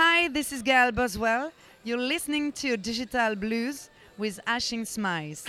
Hi, this is Gail Boswell. You're listening to Digital Blues with Ashing Smiles.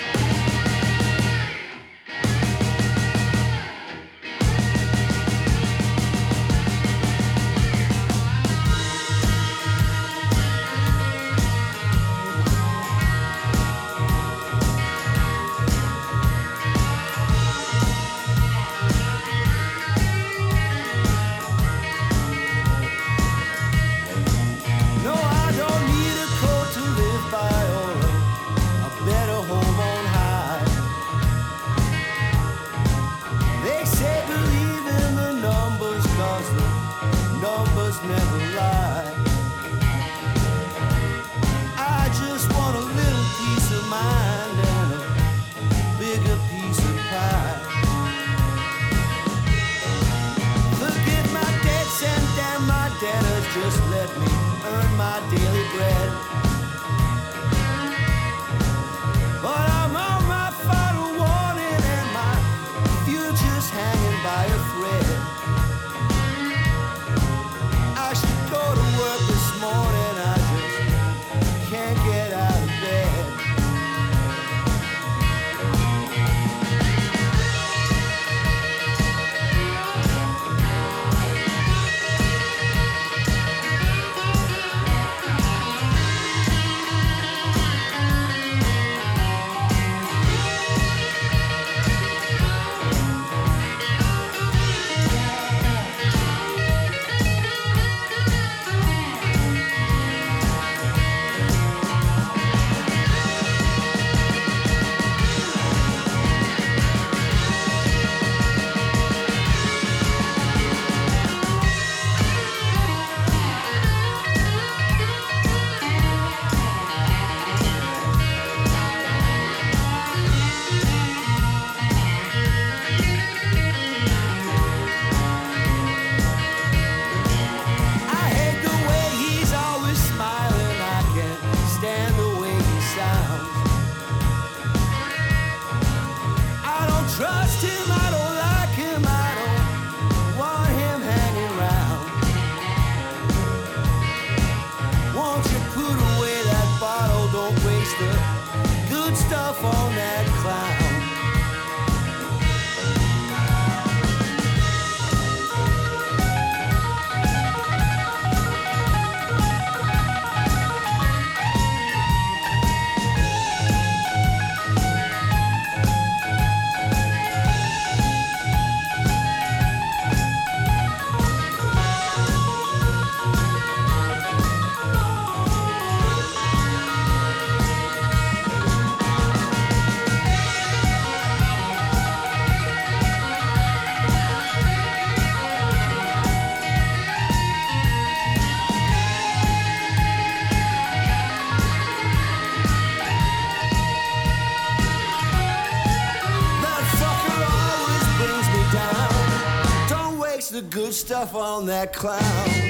stuff on that clown.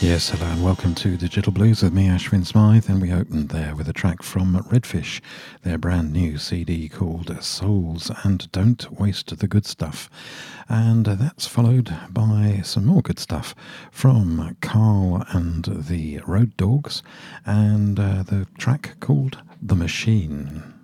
Yes, hello and welcome to Digital Blues with me, Ashwin Smythe, and we opened there with a track from Redfish, their brand new CD called Souls and Don't Waste the Good Stuff. And that's followed by some more good stuff from Carl and the Road Dawgs and uh, the track called The Machine.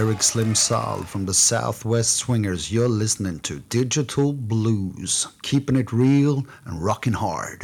Eric Slim Sal from the Southwest Swingers. You're listening to Digital Blues, keeping it real and rocking hard.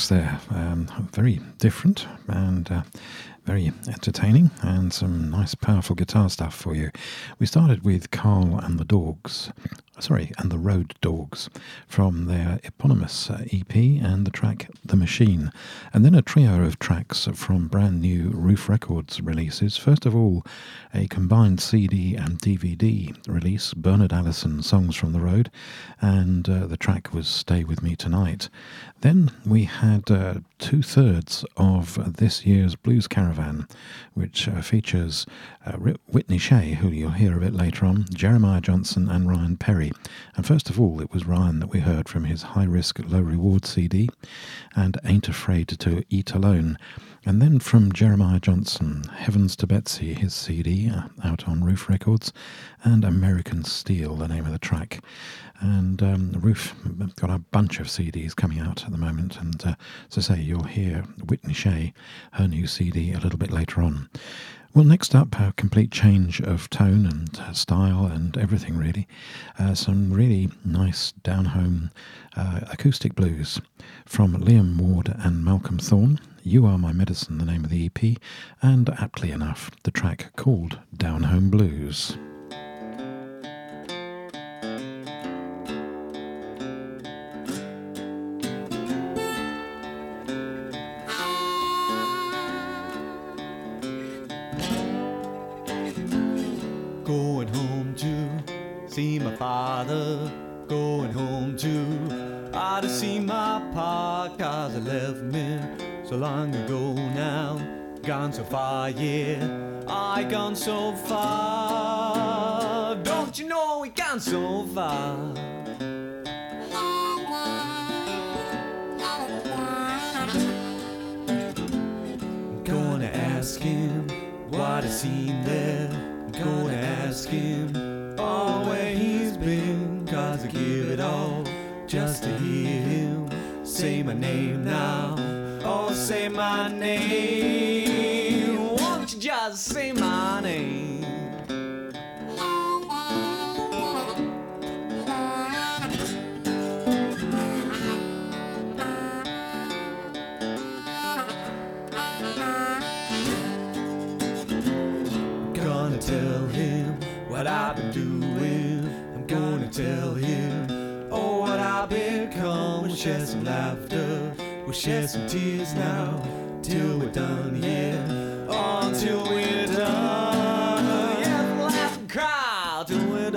Tracks there. Um, very different and uh, very entertaining, and some nice, powerful guitar stuff for you. We started with Carl and the Dawgs, sorry, and the Road Dawgs from their eponymous uh, EP and the track The Machine, and then a trio of tracks from brand new Ruf Records releases. First of all, a combined CD and DVD release, Bernard Allison Songs from the Road, and uh, the track was Stay With Me Tonight. Then we had uh, two thirds of this year's Blues Caravan, which uh, features uh, Whitney Shay, who you'll hear a bit later on, Jeremiah Johnson, and Ryan Perry. And first of all, it was Ryan that we heard from his High Risk, Low Reward CD and Ain't Afraid to Eat Alone. And then from Jeremiah Johnson, Heavens to Betsy, his CD uh, out on Ruf Records, and American Steel, the name of the track. And um, Ruf got a bunch of CDs coming out at the moment. And uh, as I say, you'll hear Whitney Shay, her new CD, a little bit later on. Well, next up, a complete change of tone and uh, style and everything, really. Uh, some really nice down home uh, acoustic blues from Liam Ward and Malcolm Thorne. You Are My Medicine, the name of the EP, and aptly enough, the track called Down Home Blues. Yeah. I gone so far.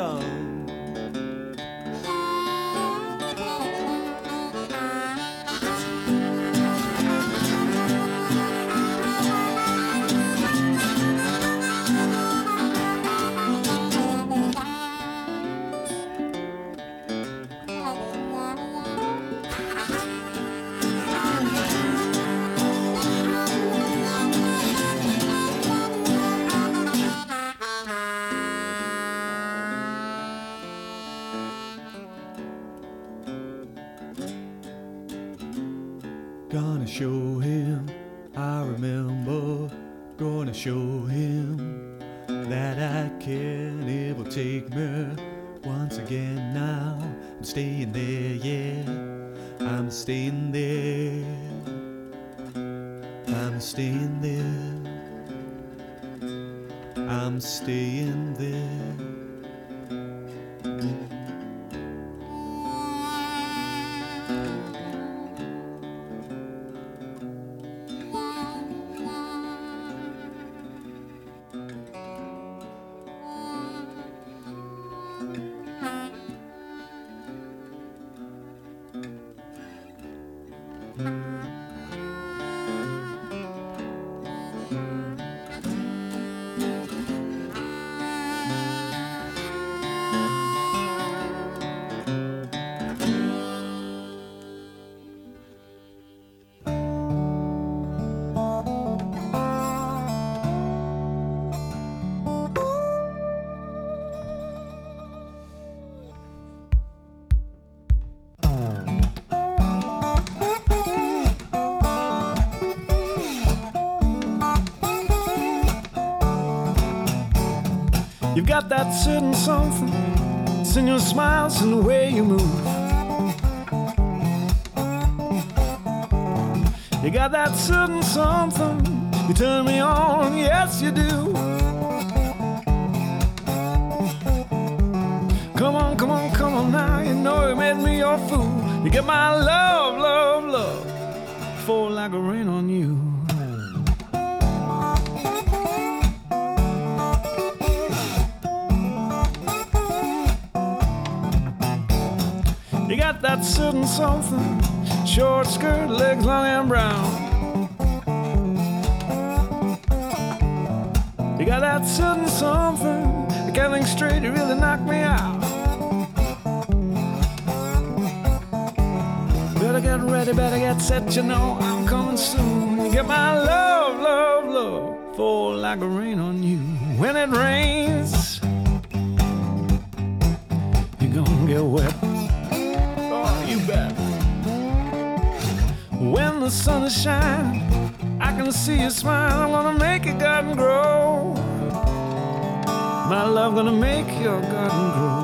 Till got that certain something. It's in your smiles and the way you move. You got that certain something. You turn me on, yes you do. Come on, come on, come on now. You know you made me your fool. You get my love, love, love. Fall like a rain on you. You got something, short skirt, legs long and brown. You got that certain something, getting straight, you really knock me out. Better get ready, better get set, you know I'm coming soon. Get my love, love, love, fall like a rain on you. When it rains, you're gonna get wet. the sun is shining, I can see you smile. I wanna make your garden grow. My love gonna make your garden grow.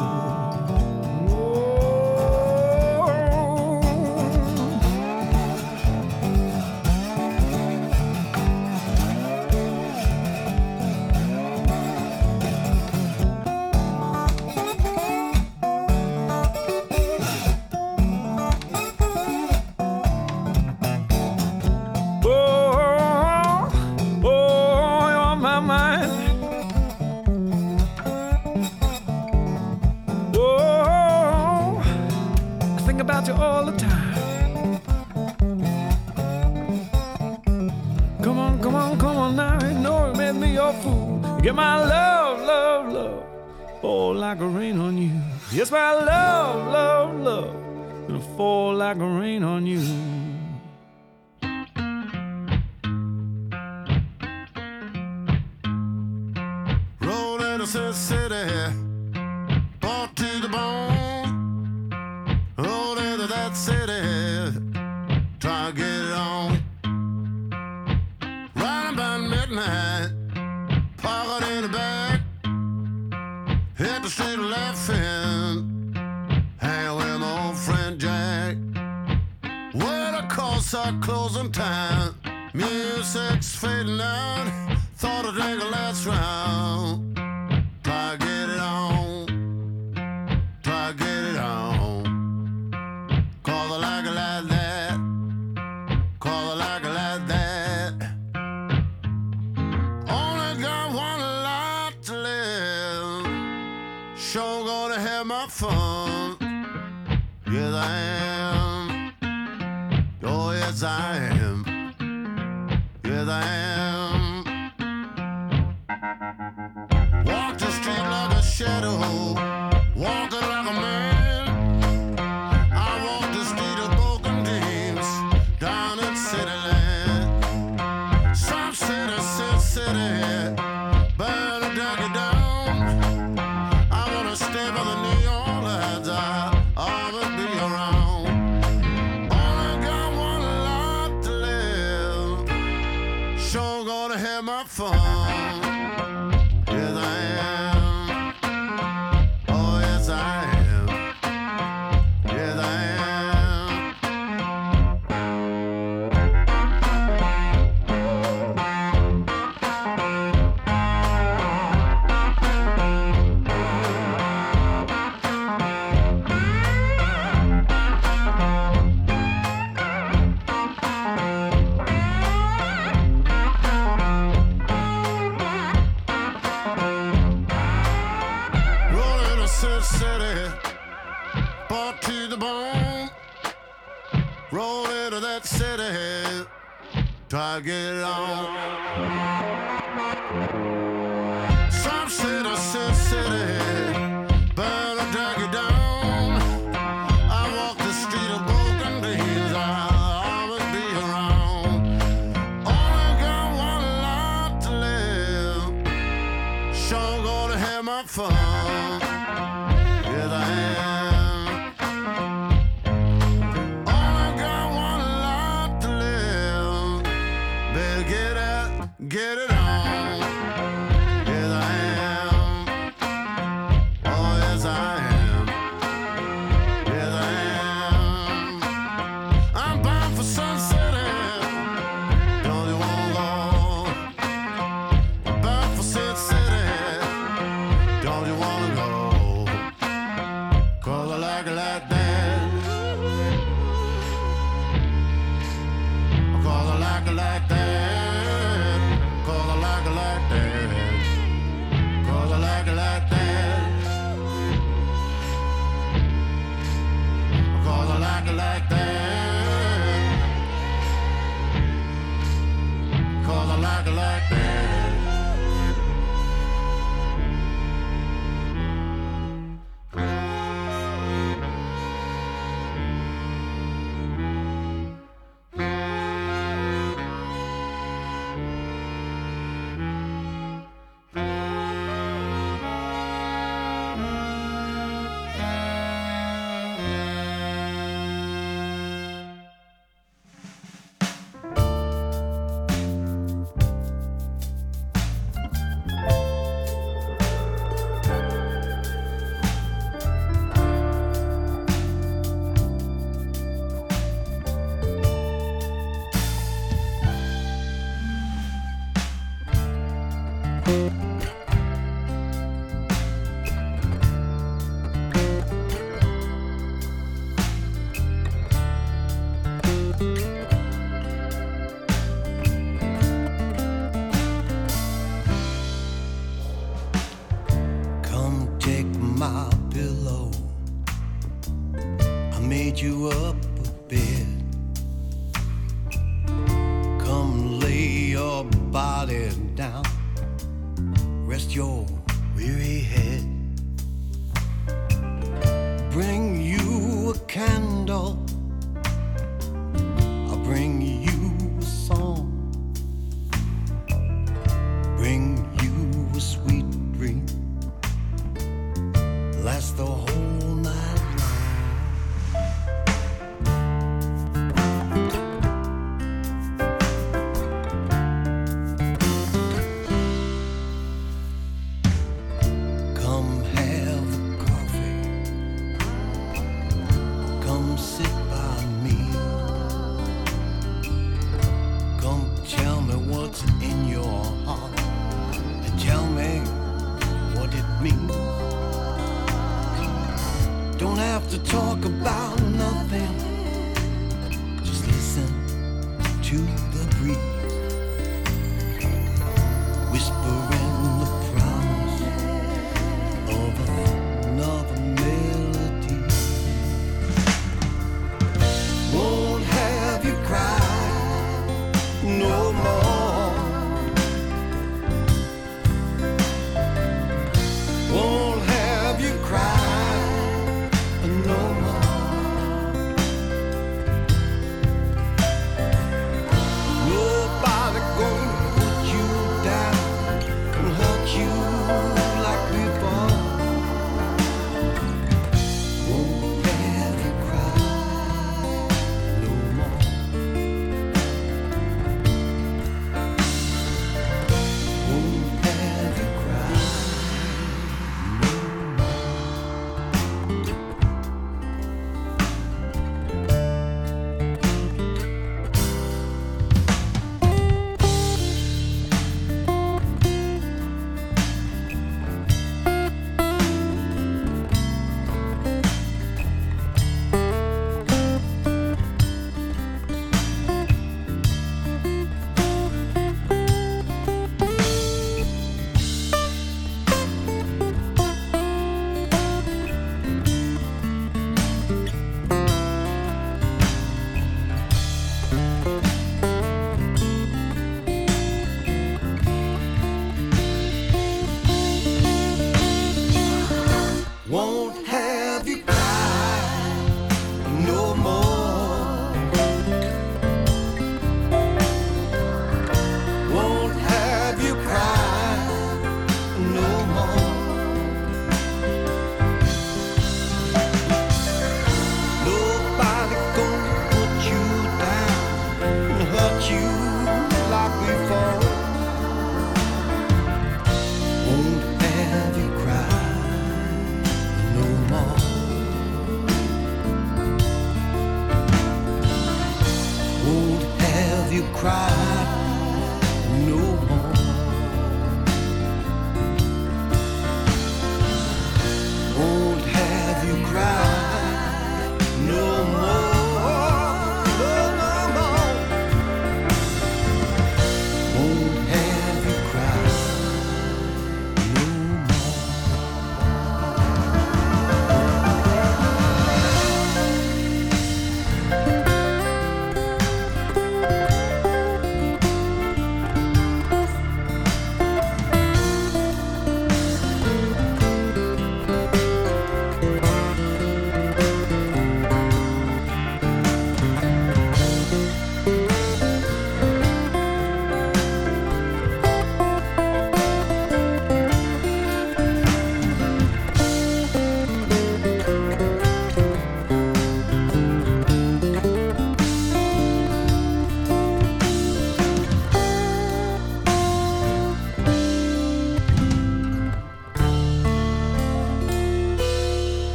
You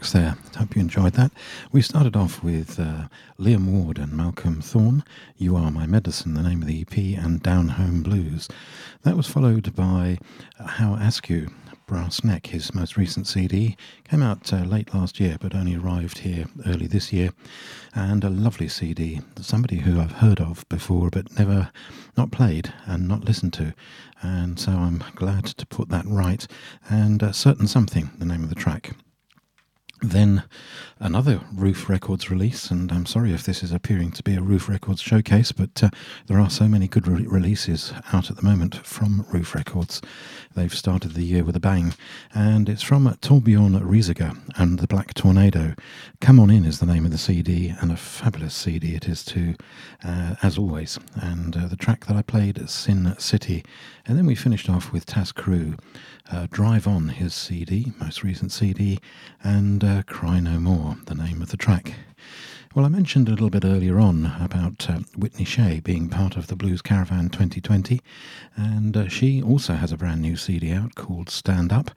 tracks there. Hope you enjoyed that. We started off with uh, Liam Ward and Malcolm Thorne. You Are My Medicine, the name of the EP, and Down Home Blues. That was followed by uh, How Askew, Brass Neck, his most recent CD. Came out uh, late last year, but only arrived here early this year. And a lovely CD. Somebody who I've heard of before, but never not played and not listened to. And so I'm glad to put that right. And uh, Certain Something, the name of the track. Then another Ruf Records release, and I'm sorry if this is appearing to be a Ruf Records showcase, but uh, there are so many good re- releases out at the moment from Ruf Records. They've started the year with a bang, and it's from Thorbjørn Risager and the Black Tornado. Come On In is the name of the CD, and a fabulous CD it is too, uh, as always. And uh, the track that I played, Sin City, and then we finished off with Tas Cru uh, Drive On, his CD, most recent CD, and uh, Cry No More, the name of the track. Well, I mentioned a little bit earlier on about uh, Whitney Shay being part of the Blues Caravan 2020, and uh, she also has a brand new CD out called Stand Up.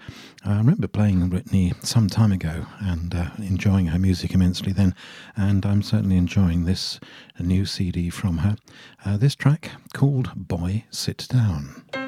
I remember playing Whitney some time ago and uh, enjoying her music immensely then, and I'm certainly enjoying this new CD from her. Uh, this track called Boy Sit Down.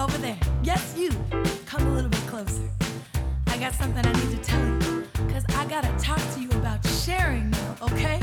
Over there. Yes, you. Come a little bit closer. I got something I need to tell you. Cause I gotta talk to you about sharing now, okay?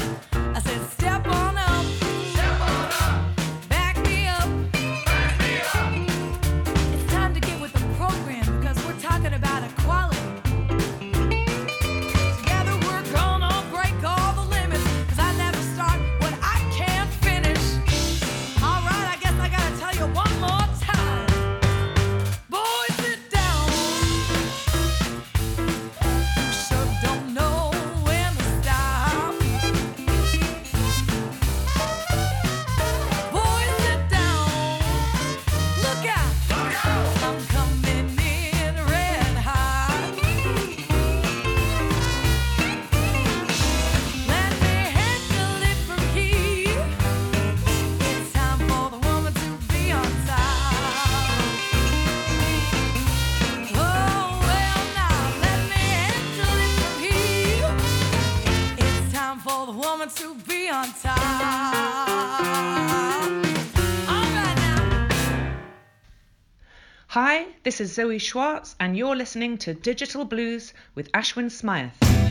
This is Zoe Schwarz, and you're listening to Digital Blues with Ashwin Smythe.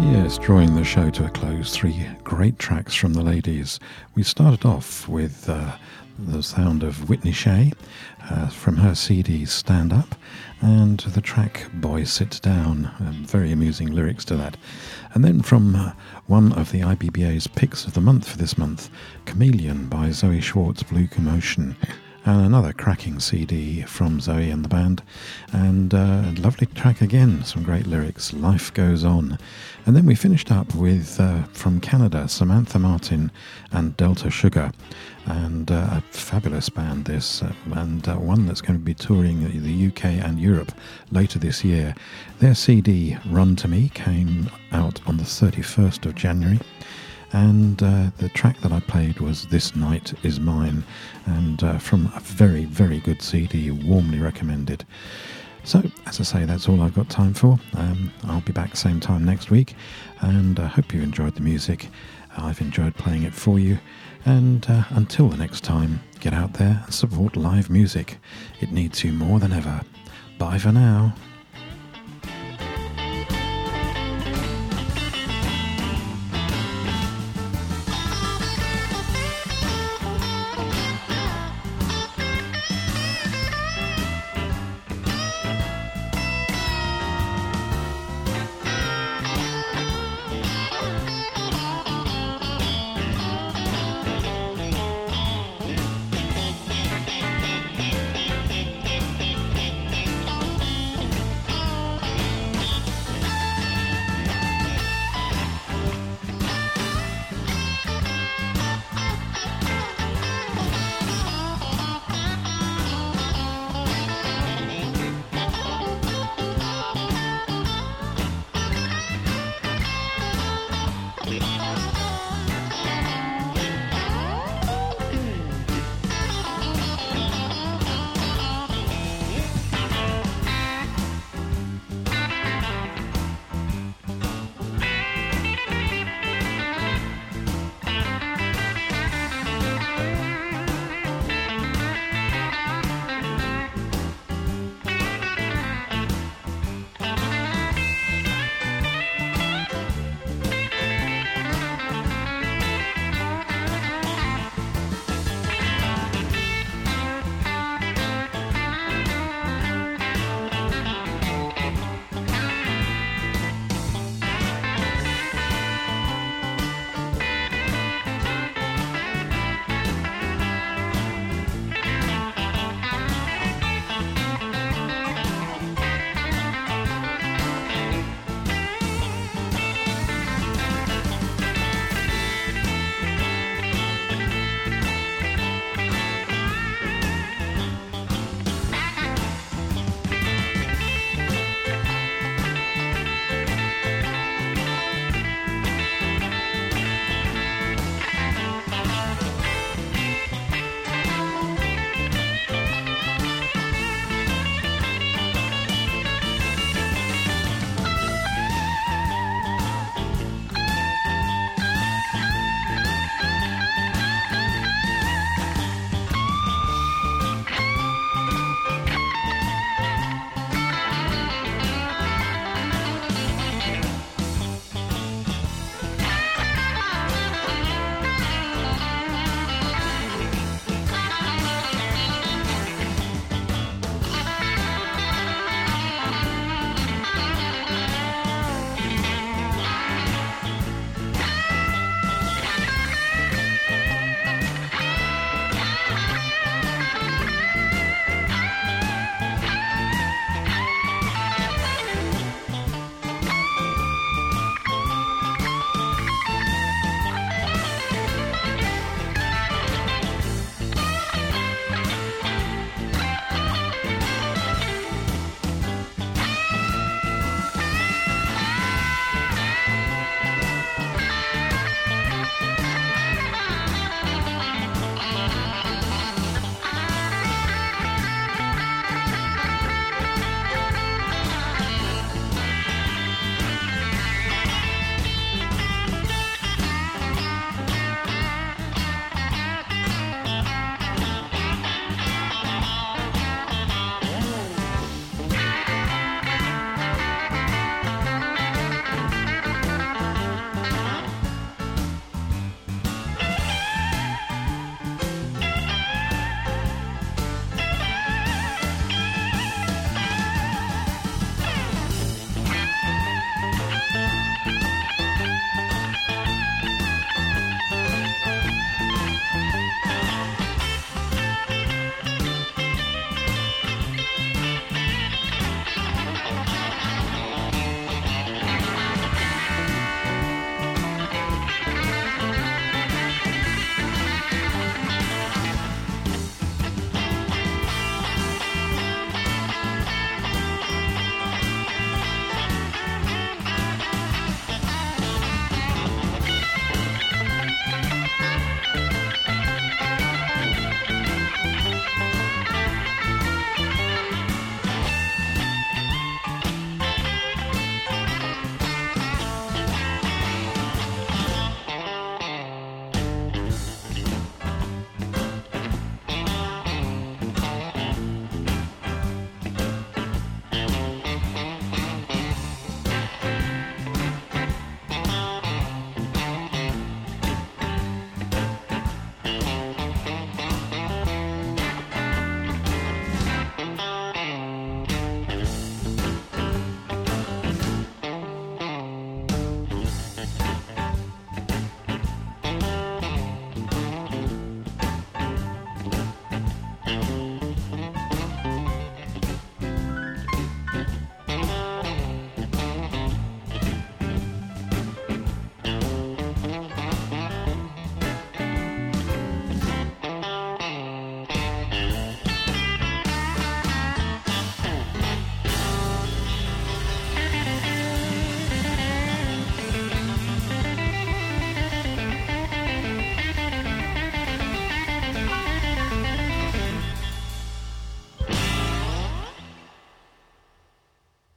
Yes, drawing the show to a close, three great tracks from the ladies. We started off with uh, the sound of Whitney Shay uh, from her CD Stand Up and the track Boy Sit Down. Um, very amusing lyrics to that. And then from uh, one of the IBBA's picks of the month for this month, Chameleon by Zoe Schwarz, Blue Commotion and another cracking CD from Zoe and the band, and uh, a lovely track again, some great lyrics, Life Goes On. And then we finished up with, uh, from Canada, Samantha Martin and Delta Sugar, and uh, a fabulous band this, uh, and uh, one that's going to be touring the UK and Europe later this year. Their CD, Run to Me, came out on the 31st of January and uh, the track that I played was This Night Is Mine, and uh, from a very, very good CD, warmly recommended. So, as I say, that's all I've got time for. Um, I'll be back same time next week, and I hope you enjoyed the music. I've enjoyed playing it for you, and uh, until the next time, get out there and support live music. It needs you more than ever. Bye for now.